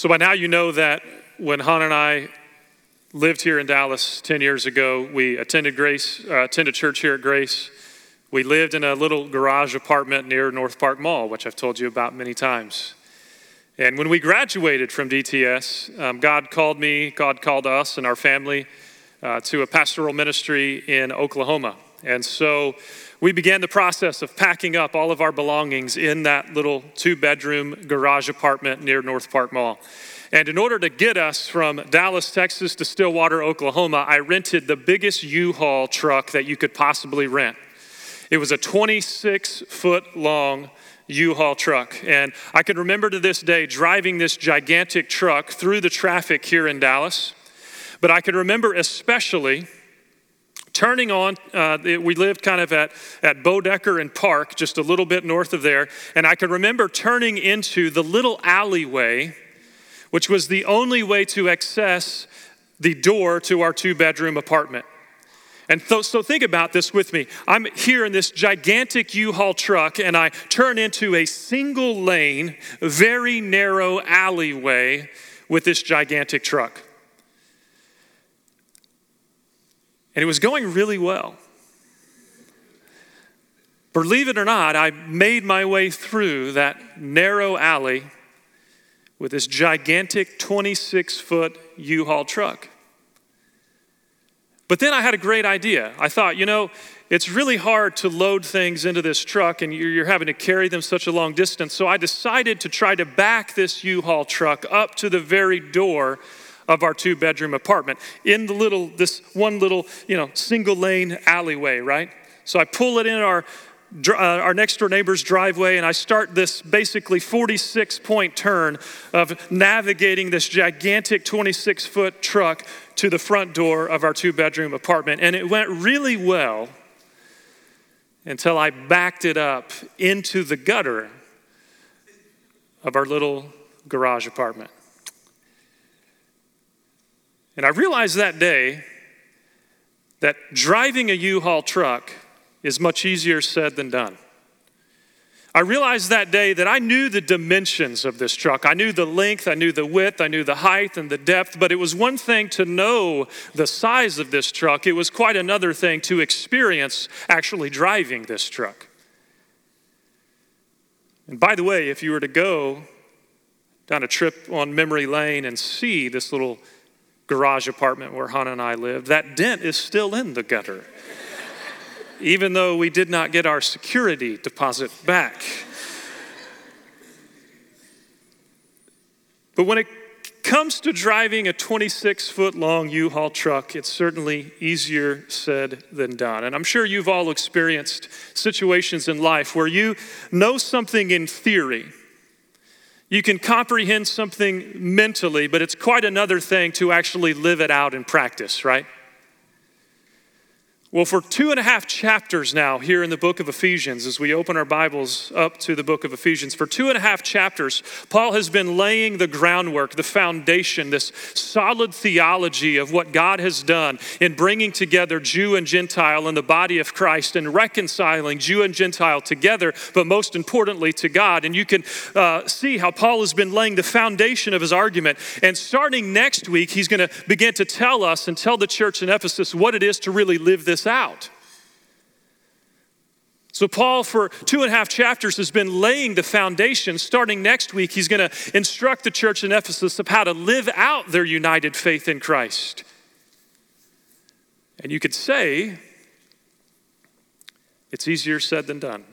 So by now you know that when Han and I lived here in Dallas 10 years ago, we attended Grace, uh, attended church here at Grace. We lived in a little garage apartment near North Park Mall, which I've told you about many times. And when we graduated from DTS, um, God called me, God called us and our family uh, to a pastoral ministry in Oklahoma. And so we began the process of packing up all of our belongings in that little two bedroom garage apartment near North Park Mall. And in order to get us from Dallas, Texas to Stillwater, Oklahoma, I rented the biggest U Haul truck that you could possibly rent. It was a 26 foot long U Haul truck. And I can remember to this day driving this gigantic truck through the traffic here in Dallas. But I can remember especially turning on, uh, we lived kind of at, at Boedeker and Park, just a little bit north of there. And I can remember turning into the little alleyway which was the only way to access the door to our two bedroom apartment. And so, so, think about this with me. I'm here in this gigantic U Haul truck, and I turn into a single lane, very narrow alleyway with this gigantic truck. And it was going really well. Believe it or not, I made my way through that narrow alley with this gigantic 26 foot U Haul truck. But then I had a great idea. I thought, you know, it's really hard to load things into this truck and you're having to carry them such a long distance. So I decided to try to back this U Haul truck up to the very door of our two bedroom apartment in the little, this one little, you know, single lane alleyway, right? So I pull it in our uh, our next door neighbor's driveway, and I start this basically 46 point turn of navigating this gigantic 26 foot truck to the front door of our two bedroom apartment. And it went really well until I backed it up into the gutter of our little garage apartment. And I realized that day that driving a U Haul truck is much easier said than done. I realized that day that I knew the dimensions of this truck. I knew the length, I knew the width, I knew the height and the depth, but it was one thing to know the size of this truck. It was quite another thing to experience actually driving this truck. And by the way, if you were to go down a trip on memory lane and see this little garage apartment where Hannah and I lived, that dent is still in the gutter even though we did not get our security deposit back. But when it comes to driving a 26 foot long U Haul truck, it's certainly easier said than done. And I'm sure you've all experienced situations in life where you know something in theory. You can comprehend something mentally, but it's quite another thing to actually live it out in practice, right? Well, for two and a half chapters now here in the book of Ephesians, as we open our Bibles up to the book of Ephesians, for two and a half chapters, Paul has been laying the groundwork, the foundation, this solid theology of what God has done in bringing together Jew and Gentile in the body of Christ and reconciling Jew and Gentile together, but most importantly to God. And you can uh, see how Paul has been laying the foundation of his argument. And starting next week, he's going to begin to tell us and tell the church in Ephesus what it is to really live this this out. So, Paul, for two and a half chapters, has been laying the foundation. Starting next week, he's going to instruct the church in Ephesus of how to live out their united faith in Christ. And you could say it's easier said than done.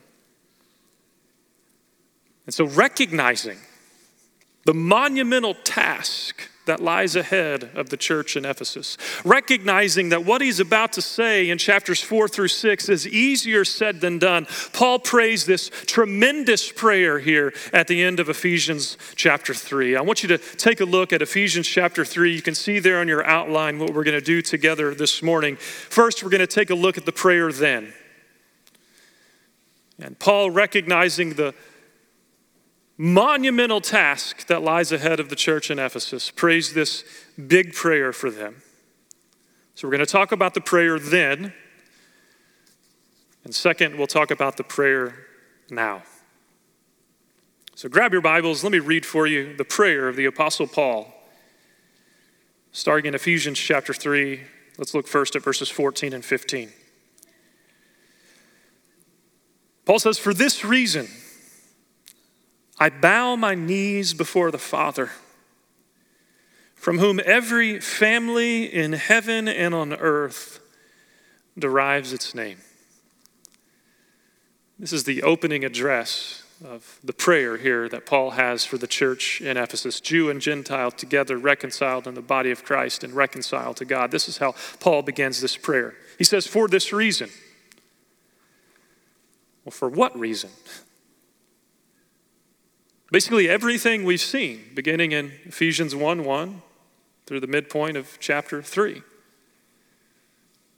And so, recognizing the monumental task that lies ahead of the church in Ephesus. Recognizing that what he's about to say in chapters four through six is easier said than done, Paul prays this tremendous prayer here at the end of Ephesians chapter three. I want you to take a look at Ephesians chapter three. You can see there on your outline what we're going to do together this morning. First, we're going to take a look at the prayer then. And Paul, recognizing the monumental task that lies ahead of the church in Ephesus. Prays this big prayer for them. So, we're going to talk about the prayer then. And second, we'll talk about the prayer now. So grab your Bibles. Let me read for you the prayer of the Apostle Paul. Starting in Ephesians chapter 3, let's look first at verses 14 and 15. Paul says, For this reason, I bow my knees before the Father, from whom every family in heaven and on earth derives its name. This is the opening address of the prayer here that Paul has for the church in Ephesus Jew and Gentile together, reconciled in the body of Christ and reconciled to God. This is how Paul begins this prayer. He says, For this reason. Well, for what reason? Basically, everything we've seen, beginning in Ephesians 1 1 through the midpoint of chapter 3.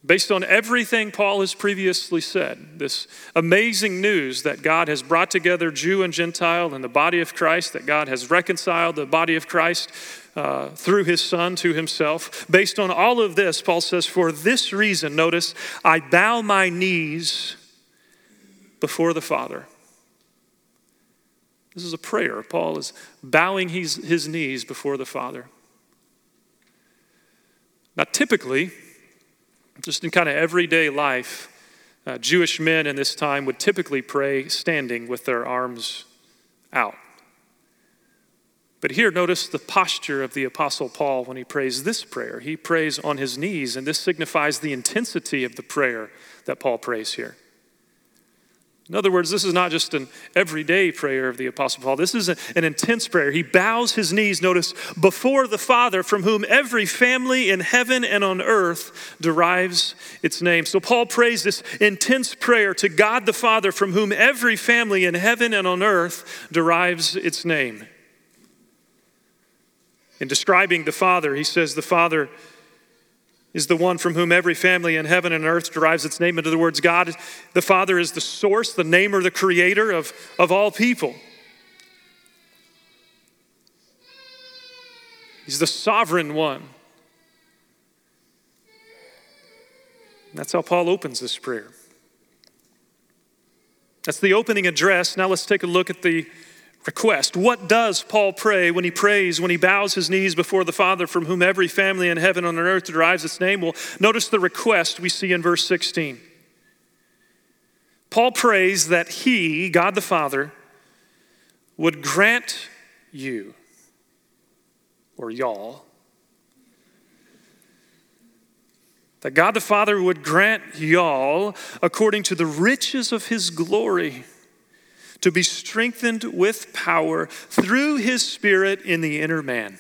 Based on everything Paul has previously said, this amazing news that God has brought together Jew and Gentile in the body of Christ, that God has reconciled the body of Christ uh, through his Son to himself. Based on all of this, Paul says, For this reason, notice, I bow my knees before the Father. This is a prayer. Paul is bowing his, his knees before the Father. Now, typically, just in kind of everyday life, uh, Jewish men in this time would typically pray standing with their arms out. But here, notice the posture of the Apostle Paul when he prays this prayer. He prays on his knees, and this signifies the intensity of the prayer that Paul prays here. In other words, this is not just an everyday prayer of the Apostle Paul. This is a, an intense prayer. He bows his knees, notice, before the Father, from whom every family in heaven and on earth derives its name. So Paul prays this intense prayer to God the Father, from whom every family in heaven and on earth derives its name. In describing the Father, he says, The Father is the one from whom every family in heaven and earth derives its name. In other words, God, the Father, is the source, the namer, the creator of, of all people. He's the sovereign one. That's how Paul opens this prayer. That's the opening address. Now let's take a look at the request. What does Paul pray when he prays, when he bows his knees before the Father from whom every family in heaven and on earth derives its name? Well, notice the request we see in verse 16. Paul prays that he, God the Father, would grant you, or y'all, that God the Father would grant y'all, according to the riches of his glory, to be strengthened with power through his Spirit in the inner man.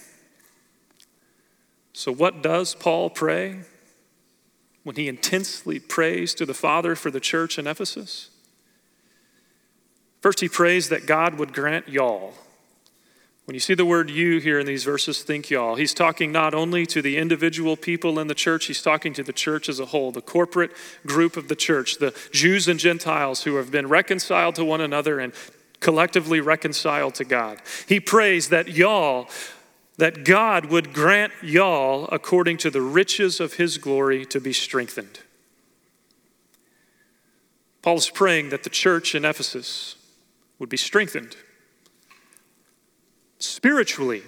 So, what does Paul pray when he intensely prays to the Father for the church in Ephesus? First, he prays that God would grant y'all. When you see the word you here in these verses, think y'all. He's talking not only to the individual people in the church, he's talking to the church as a whole, the corporate group of the church, the Jews and Gentiles who have been reconciled to one another and collectively reconciled to God. He prays that y'all, that God would grant y'all, according to the riches of his glory, to be strengthened. Paul is praying that the church in Ephesus would be strengthened spiritually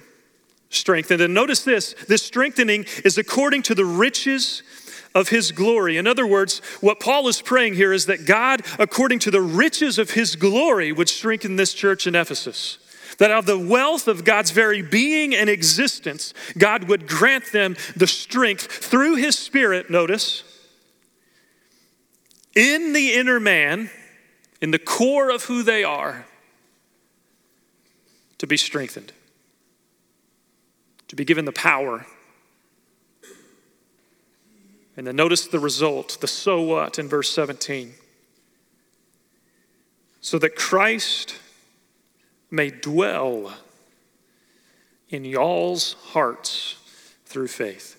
strengthened. And notice this this strengthening is according to the riches of his glory. In other words, what Paul is praying here is that God, according to the riches of his glory, would strengthen this church in Ephesus. That out of the wealth of God's very being and existence, God would grant them the strength through his spirit, notice, in the inner man, in the core of who they are, to be strengthened, to be given the power. And then notice the result, the so what in verse 17. So that Christ may dwell in y'all's hearts through faith.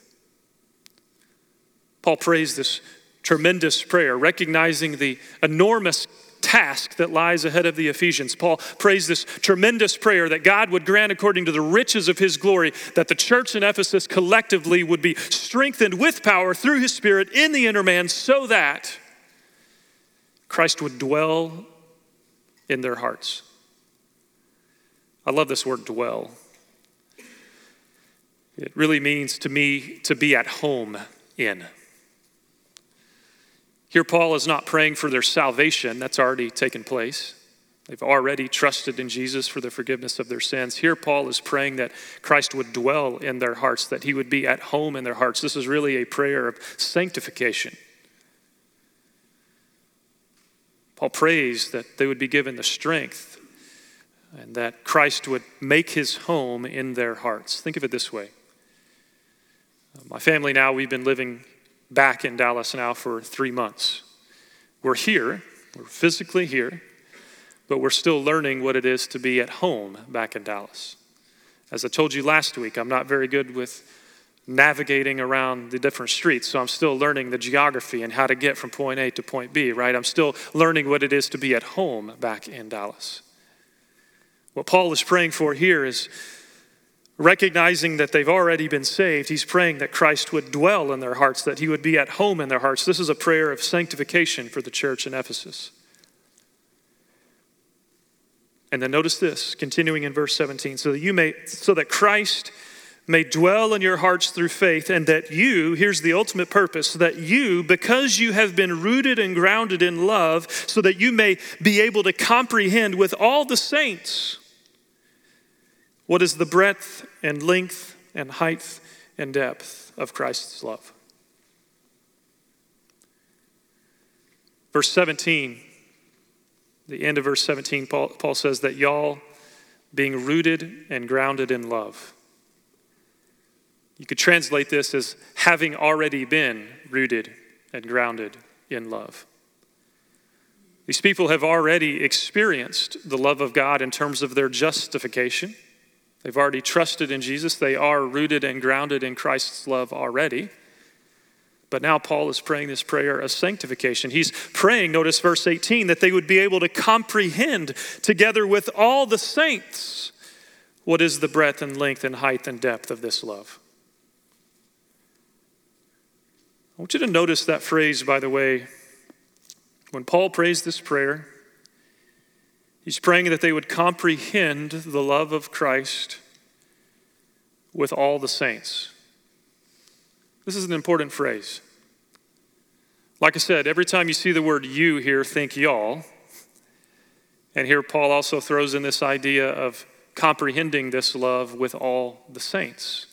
Paul prays this tremendous prayer, recognizing the enormous task that lies ahead of the Ephesians. Paul prays this tremendous prayer that God would grant, according to the riches of his glory, that the church in Ephesus collectively would be strengthened with power through his Spirit in the inner man so that Christ would dwell in their hearts. I love this word dwell. It really means to me to be at home in. Here, Paul is not praying for their salvation, that's already taken place. They've already trusted in Jesus for the forgiveness of their sins. Here, Paul is praying that Christ would dwell in their hearts, that he would be at home in their hearts. This is really a prayer of sanctification. Paul prays that they would be given the strength and that Christ would make his home in their hearts. Think of it this way my family now, we've been living back in Dallas now for three months. We're here, we're physically here, but we're still learning what it is to be at home back in Dallas. As I told you last week, I'm not very good with navigating around the different streets, so I'm still learning the geography and how to get from point A to point B, right? I'm still learning what it is to be at home back in Dallas. What Paul is praying for here is recognizing that they've already been saved, he's praying that Christ would dwell in their hearts, that he would be at home in their hearts. This is a prayer of sanctification for the church in Ephesus. And then notice this, continuing in verse 17, so that you may so that Christ may dwell in your hearts through faith, and that you, here's the ultimate purpose, that you, because you have been rooted and grounded in love, so that you may be able to comprehend with all the saints what is the breadth and length and height and depth of Christ's love. Verse 17, the end of verse 17, Paul, Paul says that y'all being rooted and grounded in love. You could translate this as having already been rooted and grounded in love. These people have already experienced the love of God in terms of their justification. They've already trusted in Jesus. They are rooted and grounded in Christ's love already. But now Paul is praying this prayer of sanctification. He's praying, notice verse 18, that they would be able to comprehend together with all the saints what is the breadth and length and height and depth of this love. I want you to notice that phrase, by the way. When Paul prays this prayer, he's praying that they would comprehend the love of Christ with all the saints. This is an important phrase. Like I said, every time you see the word you here, think y'all. And here Paul also throws in this idea of comprehending this love with all the saints.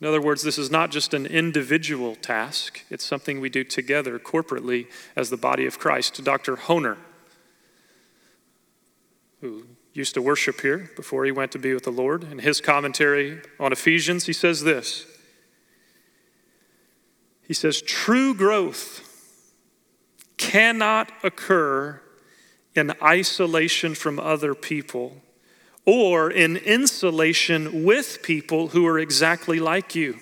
In other words, this is not just an individual task, it's something we do together corporately as the body of Christ. Dr. Hoehner, who used to worship here before he went to be with the Lord, in his commentary on Ephesians, he says this He says, True growth cannot occur in isolation from other people or in insulation with people who are exactly like you.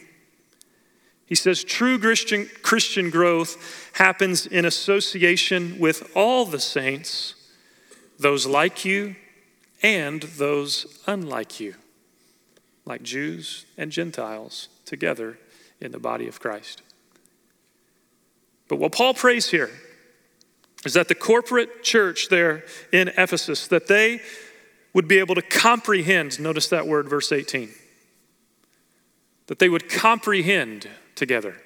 He says true Christian, Christian growth happens in association with all the saints, those like you and those unlike you, like Jews and Gentiles together in the body of Christ. But what Paul prays here is that the corporate church there in Ephesus, that they would be able to comprehend, notice that word, verse 18, that they would comprehend together.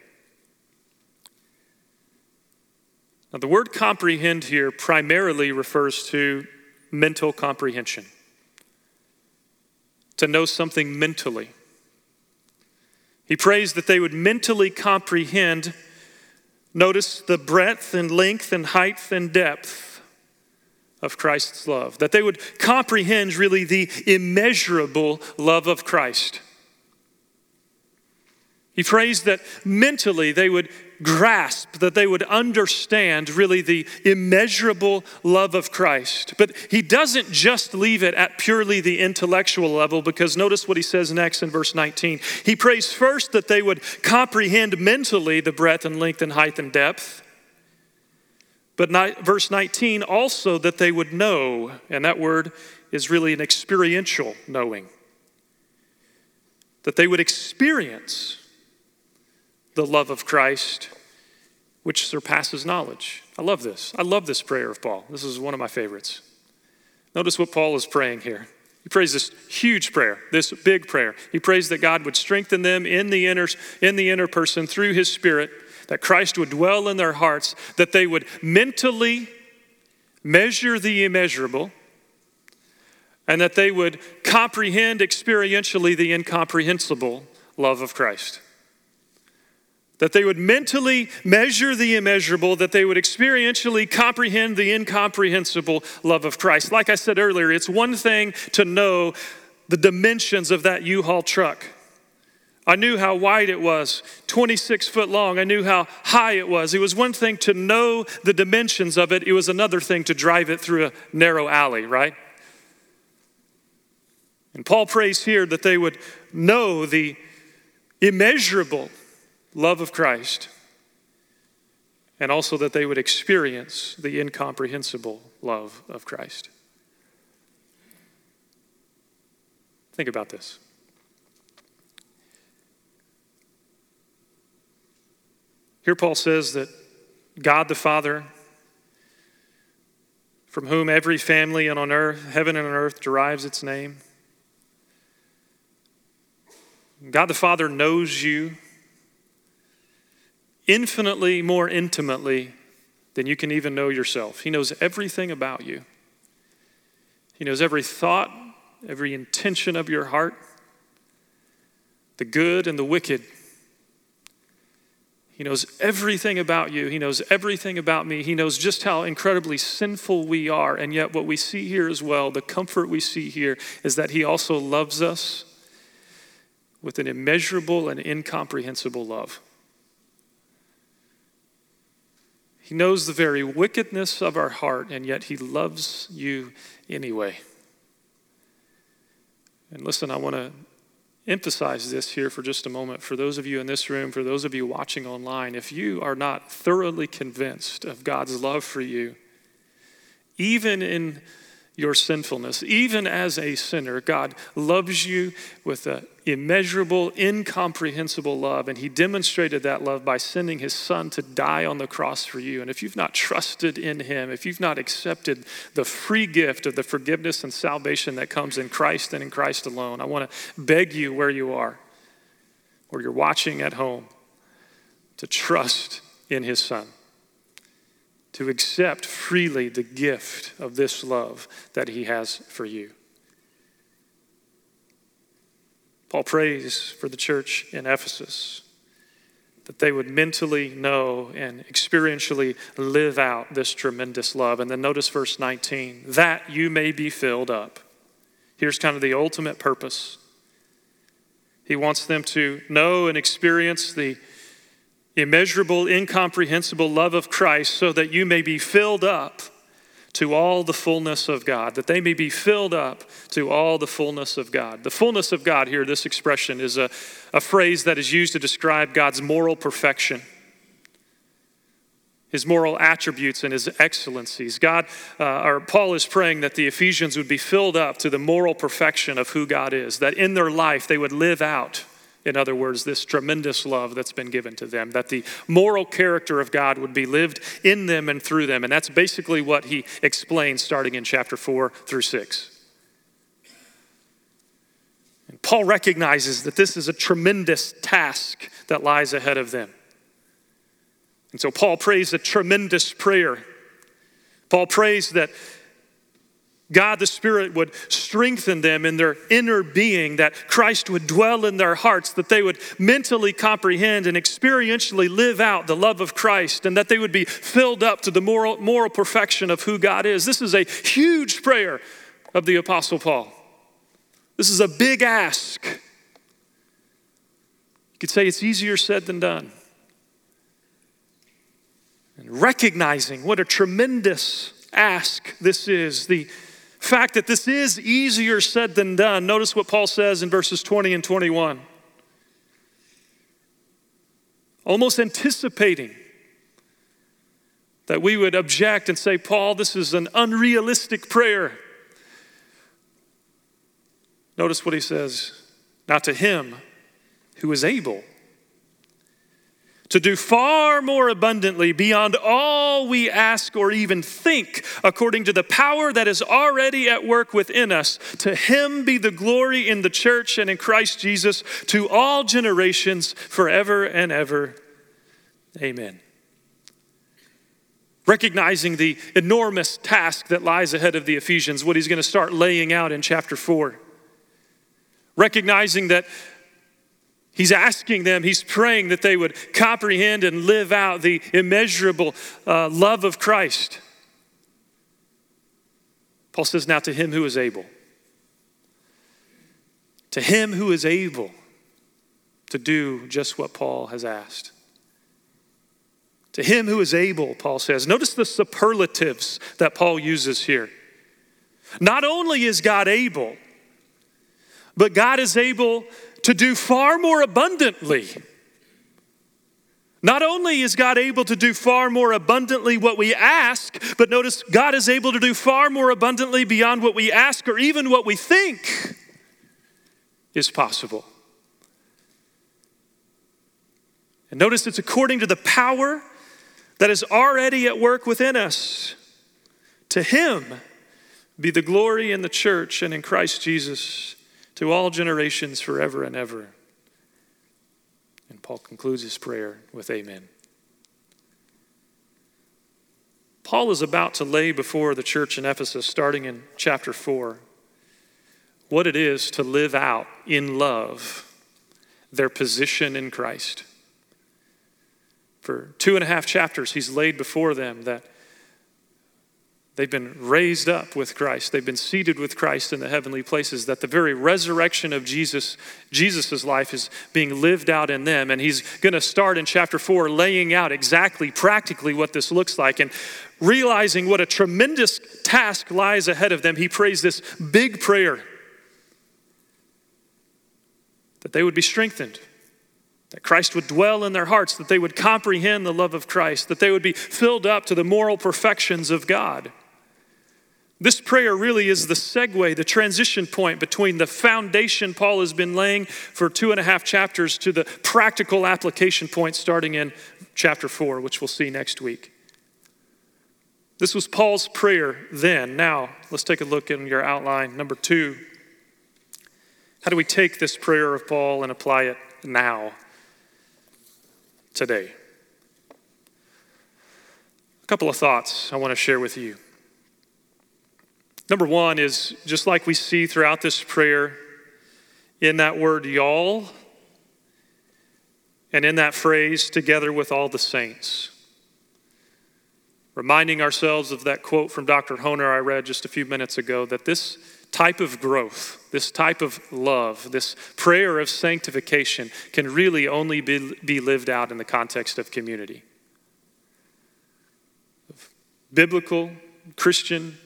Now, the word comprehend here primarily refers to mental comprehension, to know something mentally. He prays that they would mentally comprehend, notice the breadth and length and height and depth of Christ's love, that they would comprehend really the immeasurable love of Christ. He prays that mentally they would grasp, that they would understand really the immeasurable love of Christ. But he doesn't just leave it at purely the intellectual level, because notice what he says next in verse 19. He prays first that they would comprehend mentally the breadth and length and height and depth. But verse 19 also that they would know, and that word is really an experiential knowing. That they would experience the love of Christ, which surpasses knowledge. I love this. I love this prayer of Paul. This is one of my favorites. Notice what Paul is praying here. He prays this huge prayer, this big prayer. He prays that God would strengthen them in the inner, in the inner person through his spirit, that Christ would dwell in their hearts, that they would mentally measure the immeasurable, and that they would comprehend experientially the incomprehensible love of Christ. That they would mentally measure the immeasurable, that they would experientially comprehend the incomprehensible love of Christ. Like I said earlier, it's one thing to know the dimensions of that U Haul truck. I knew how wide it was, 26 foot long. I knew how high it was. It was one thing to know the dimensions of it, it was another thing to drive it through a narrow alley, right? And Paul prays here that they would know the immeasurable love of Christ and also that they would experience the incomprehensible love of Christ. Think about this. Here, Paul says that God the Father, from whom every family on earth, heaven and on earth derives its name, God the Father knows you infinitely more intimately than you can even know yourself. He knows everything about you. He knows every thought, every intention of your heart, the good and the wicked. He knows everything about you. He knows everything about me. He knows just how incredibly sinful we are. And yet, what we see here as well, the comfort we see here, is that He also loves us with an immeasurable and incomprehensible love. He knows the very wickedness of our heart, and yet He loves you anyway. And listen, I want to emphasize this here for just a moment. For those of you in this room, for those of you watching online, if you are not thoroughly convinced of God's love for you, even in your sinfulness. Even as a sinner, God loves you with an immeasurable, incomprehensible love, and He demonstrated that love by sending His Son to die on the cross for you. And if you've not trusted in Him, if you've not accepted the free gift of the forgiveness and salvation that comes in Christ and in Christ alone, I want to beg you where you are, or you're watching at home, to trust in His Son to accept freely the gift of this love that he has for you. Paul prays for the church in Ephesus that they would mentally know and experientially live out this tremendous love. And then notice verse 19 that you may be filled up. Here's kind of the ultimate purpose. He wants them to know and experience the immeasurable, incomprehensible love of Christ, so that you may be filled up to all the fullness of God, that they may be filled up to all the fullness of God. The fullness of God here, this expression, is a, a phrase that is used to describe God's moral perfection, his moral attributes, and his excellencies. God, uh, or Paul is praying that the Ephesians would be filled up to the moral perfection of who God is, that in their life they would live out in other words, this tremendous love that's been given to them, that the moral character of God would be lived in them and through them. And that's basically what he explains starting in chapter 4 through 6. And Paul recognizes that this is a tremendous task that lies ahead of them. And so Paul prays a tremendous prayer. Paul prays that God the Spirit would strengthen them in their inner being, that Christ would dwell in their hearts, that they would mentally comprehend and experientially live out the love of Christ, and that they would be filled up to the moral, moral perfection of who God is. This is a huge prayer of the Apostle Paul. This is a big ask. You could say it's easier said than done. And recognizing what a tremendous ask this is, the fact that this is easier said than done, notice what Paul says in verses 20 and 21. Almost anticipating that we would object and say, Paul, this is an unrealistic prayer. Notice what he says. Not to him who is able to do far more abundantly beyond all we ask or even think, according to the power that is already at work within us. To him be the glory in the church and in Christ Jesus to all generations, forever and ever. Amen. Recognizing the enormous task that lies ahead of the Ephesians, what he's going to start laying out in chapter 4. Recognizing that He's asking them, he's praying that they would comprehend and live out the immeasurable uh, love of Christ. Paul says, Now to him who is able, to him who is able to do just what Paul has asked. To him who is able, Paul says. Notice the superlatives that Paul uses here. Not only is God able, but God is able to do far more abundantly. Not only is God able to do far more abundantly what we ask, but notice God is able to do far more abundantly beyond what we ask or even what we think is possible. And notice it's according to the power that is already at work within us. To Him be the glory in the church and in Christ Jesus to all generations forever and ever. And Paul concludes his prayer with Amen. Paul is about to lay before the church in Ephesus, starting in chapter 4, what it is to live out in love their position in Christ. For two and a half chapters, he's laid before them that They've been raised up with Christ. They've been seated with Christ in the heavenly places. That the very resurrection of Jesus, Jesus' life is being lived out in them. And he's going to start in chapter four laying out exactly, practically what this looks like. And realizing what a tremendous task lies ahead of them, he prays this big prayer that they would be strengthened that Christ would dwell in their hearts, that they would comprehend the love of Christ, that they would be filled up to the moral perfections of God. This prayer really is the segue, the transition point between the foundation Paul has been laying for two and a half chapters to the practical application point starting in chapter four, which we'll see next week. This was Paul's prayer then. Now, let's take a look in your outline. Number two, how do we take this prayer of Paul and apply it now, today? A couple of thoughts I want to share with you. Number one is just like we see throughout this prayer in that word y'all and in that phrase together with all the saints. Reminding ourselves of that quote from Dr. Hoehner I read just a few minutes ago that this type of growth, this type of love, this prayer of sanctification can really only be, be lived out in the context of community. Biblical, Christian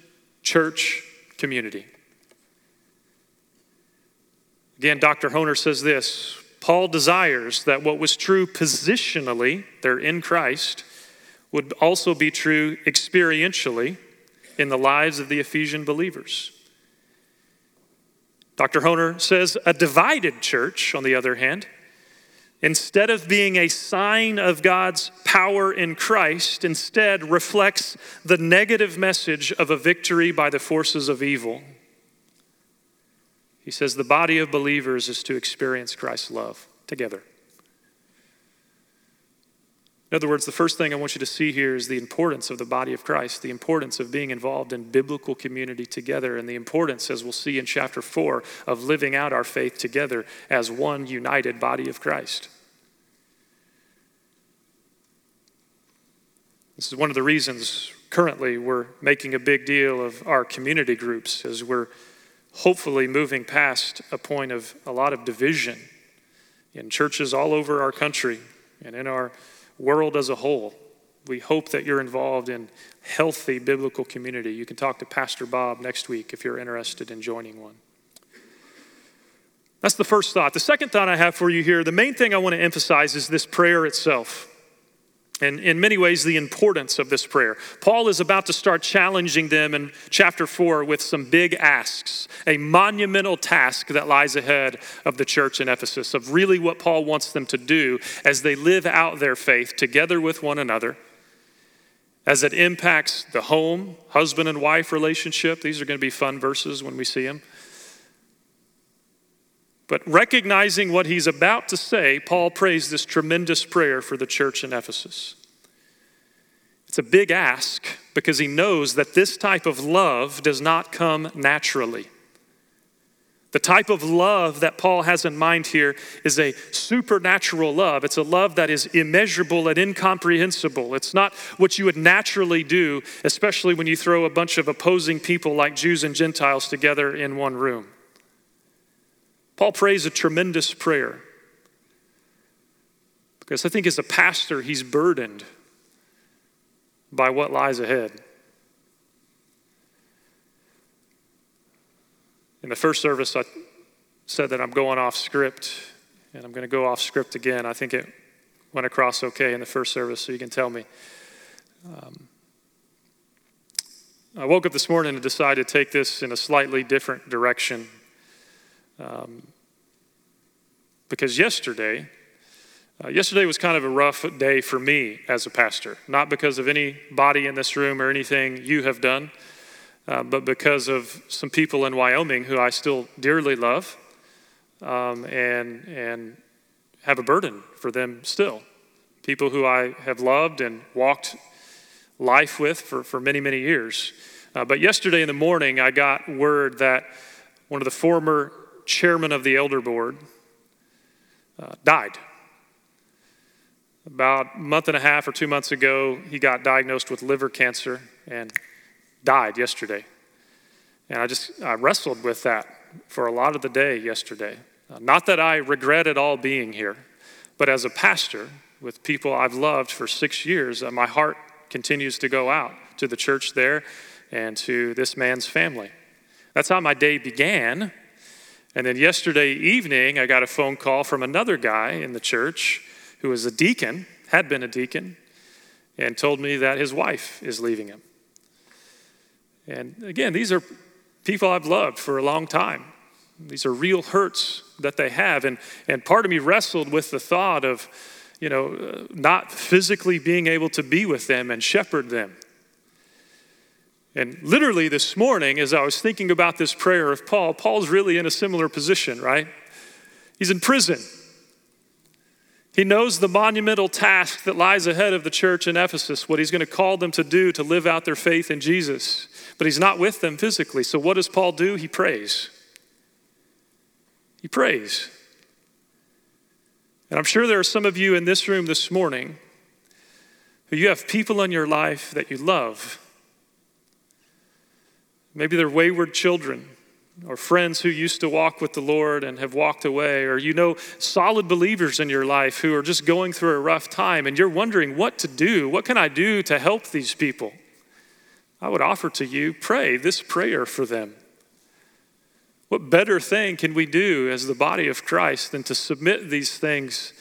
church community. Again, Dr. Hoehner says this Paul desires that what was true positionally, they're in Christ, would also be true experientially in the lives of the Ephesian believers. Dr. Hoehner says a divided church, on the other hand, instead of being a sign of God's power in Christ, instead reflects the negative message of a victory by the forces of evil. He says the body of believers is to experience Christ's love together. In other words, the first thing I want you to see here is the importance of the body of Christ, the importance of being involved in biblical community together, and the importance, as we'll see in chapter 4, of living out our faith together as one united body of Christ. This is one of the reasons currently we're making a big deal of our community groups as we're hopefully moving past a point of a lot of division in churches all over our country and in our world as a whole. We hope that you're involved in healthy biblical community. You can talk to Pastor Bob next week if you're interested in joining one. That's the first thought. The second thought I have for you here, the main thing I want to emphasize is this prayer itself. And in many ways, the importance of this prayer. Paul is about to start challenging them in chapter 4 with some big asks, a monumental task that lies ahead of the church in Ephesus, of really what Paul wants them to do as they live out their faith together with one another, as it impacts the home, husband and wife relationship. These are going to be fun verses when we see them. But recognizing what he's about to say, Paul prays this tremendous prayer for the church in Ephesus. It's a big ask because he knows that this type of love does not come naturally. The type of love that Paul has in mind here is a supernatural love. It's a love that is immeasurable and incomprehensible. It's not what you would naturally do, especially when you throw a bunch of opposing people like Jews and Gentiles together in one room. Paul prays a tremendous prayer because I think as a pastor, he's burdened by what lies ahead. In the first service, I said that I'm going off script, and I'm going to go off script again. I think it went across okay in the first service, so you can tell me. Um, I woke up this morning and decided to take this in a slightly different direction. Um, because yesterday, uh, yesterday was kind of a rough day for me as a pastor, not because of anybody in this room or anything you have done, uh, but because of some people in Wyoming who I still dearly love um, and, and have a burden for them still. People who I have loved and walked life with for, for many, many years. Uh, but yesterday in the morning, I got word that one of the former chairman of the elder board uh, died. About a month and a half or two months ago, he got diagnosed with liver cancer and died yesterday. And I just I wrestled with that for a lot of the day yesterday. Uh, not that I regret at all being here, but as a pastor with people I've loved for six years, uh, my heart continues to go out to the church there and to this man's family. That's how my day began. And then yesterday evening, I got a phone call from another guy in the church who was a deacon, had been a deacon, and told me that his wife is leaving him. And again, these are people I've loved for a long time. These are real hurts that they have. And, and part of me wrestled with the thought of, you know, uh, not physically being able to be with them and shepherd them. And literally this morning, as I was thinking about this prayer of Paul, Paul's really in a similar position, right? He's in prison. He knows the monumental task that lies ahead of the church in Ephesus, what he's going to call them to do to live out their faith in Jesus. But he's not with them physically. So what does Paul do? He prays. He prays. And I'm sure there are some of you in this room this morning who you have people in your life that you love Maybe they're wayward children or friends who used to walk with the Lord and have walked away, or you know solid believers in your life who are just going through a rough time and you're wondering what to do. What can I do to help these people? I would offer to you pray this prayer for them. What better thing can we do as the body of Christ than to submit these things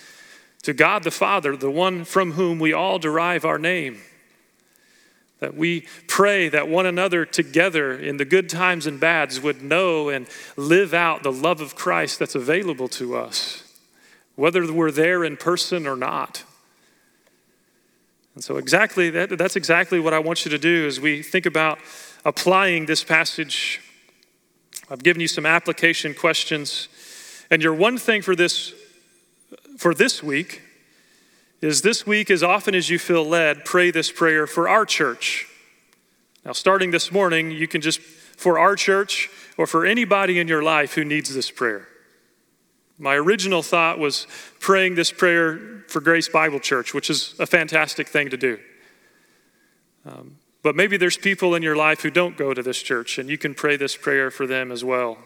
to God the Father, the one from whom we all derive our name? That we pray that one another together in the good times and bads would know and live out the love of Christ that's available to us, whether we're there in person or not. And so, exactly that, that's exactly what I want you to do as we think about applying this passage. I've given you some application questions. And your one thing for this for this week is this week, as often as you feel led, pray this prayer for our church. Now, starting this morning, you can just, for our church or for anybody in your life who needs this prayer. My original thought was praying this prayer for Grace Bible Church, which is a fantastic thing to do. Um, but maybe there's people in your life who don't go to this church, and you can pray this prayer for them as well.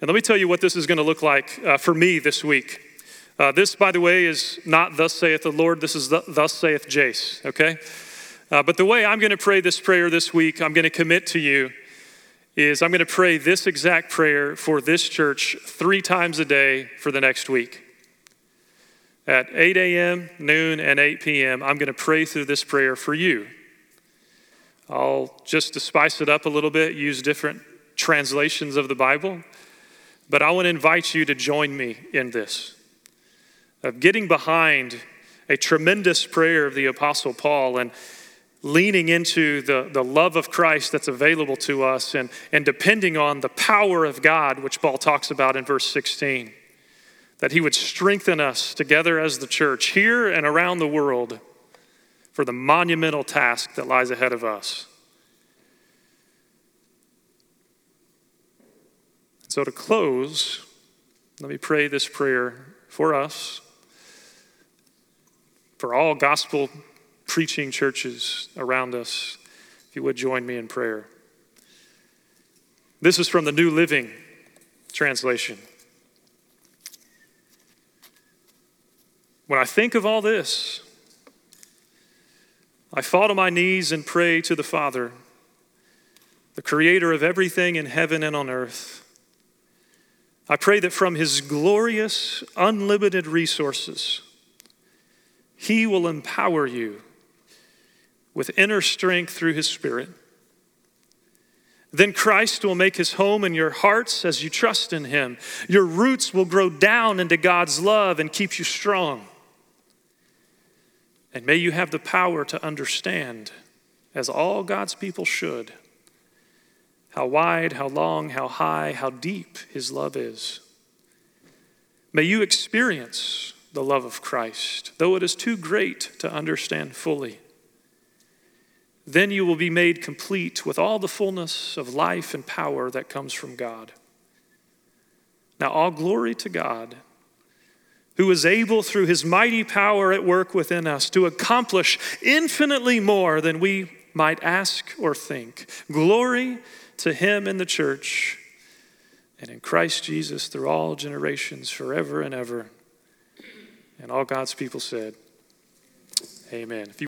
And let me tell you what this is going to look like uh, for me this week. Uh, this, by the way, is not thus saith the Lord. This is the, thus saith Jace, okay? Uh, but the way I'm going to pray this prayer this week, I'm going to commit to you, is I'm going to pray this exact prayer for this church three times a day for the next week. At 8 a.m., noon, and 8 p.m., I'm going to pray through this prayer for you. I'll just to spice it up a little bit, use different translations of the Bible, but I want to invite you to join me in this of getting behind a tremendous prayer of the Apostle Paul and leaning into the, the love of Christ that's available to us and, and depending on the power of God, which Paul talks about in verse 16. That he would strengthen us together as the church here and around the world for the monumental task that lies ahead of us. So, to close, let me pray this prayer for us for all gospel preaching churches around us, if you would join me in prayer. This is from the New Living Translation. When I think of all this, I fall to my knees and pray to the Father, the creator of everything in heaven and on earth. I pray that from his glorious, unlimited resources, he will empower you with inner strength through His Spirit. Then Christ will make his home in your hearts as you trust in him. Your roots will grow down into God's love and keep you strong. And may you have the power to understand, as all God's people should, how wide, how long, how high, how deep his love is. May you experience the love of Christ, though it is too great to understand fully. Then you will be made complete with all the fullness of life and power that comes from God. Now, all glory to God, who is able through his mighty power at work within us to accomplish infinitely more than we might ask or think. Glory to him in the church and in Christ Jesus through all generations, forever and ever. And all God's people said, Amen. If you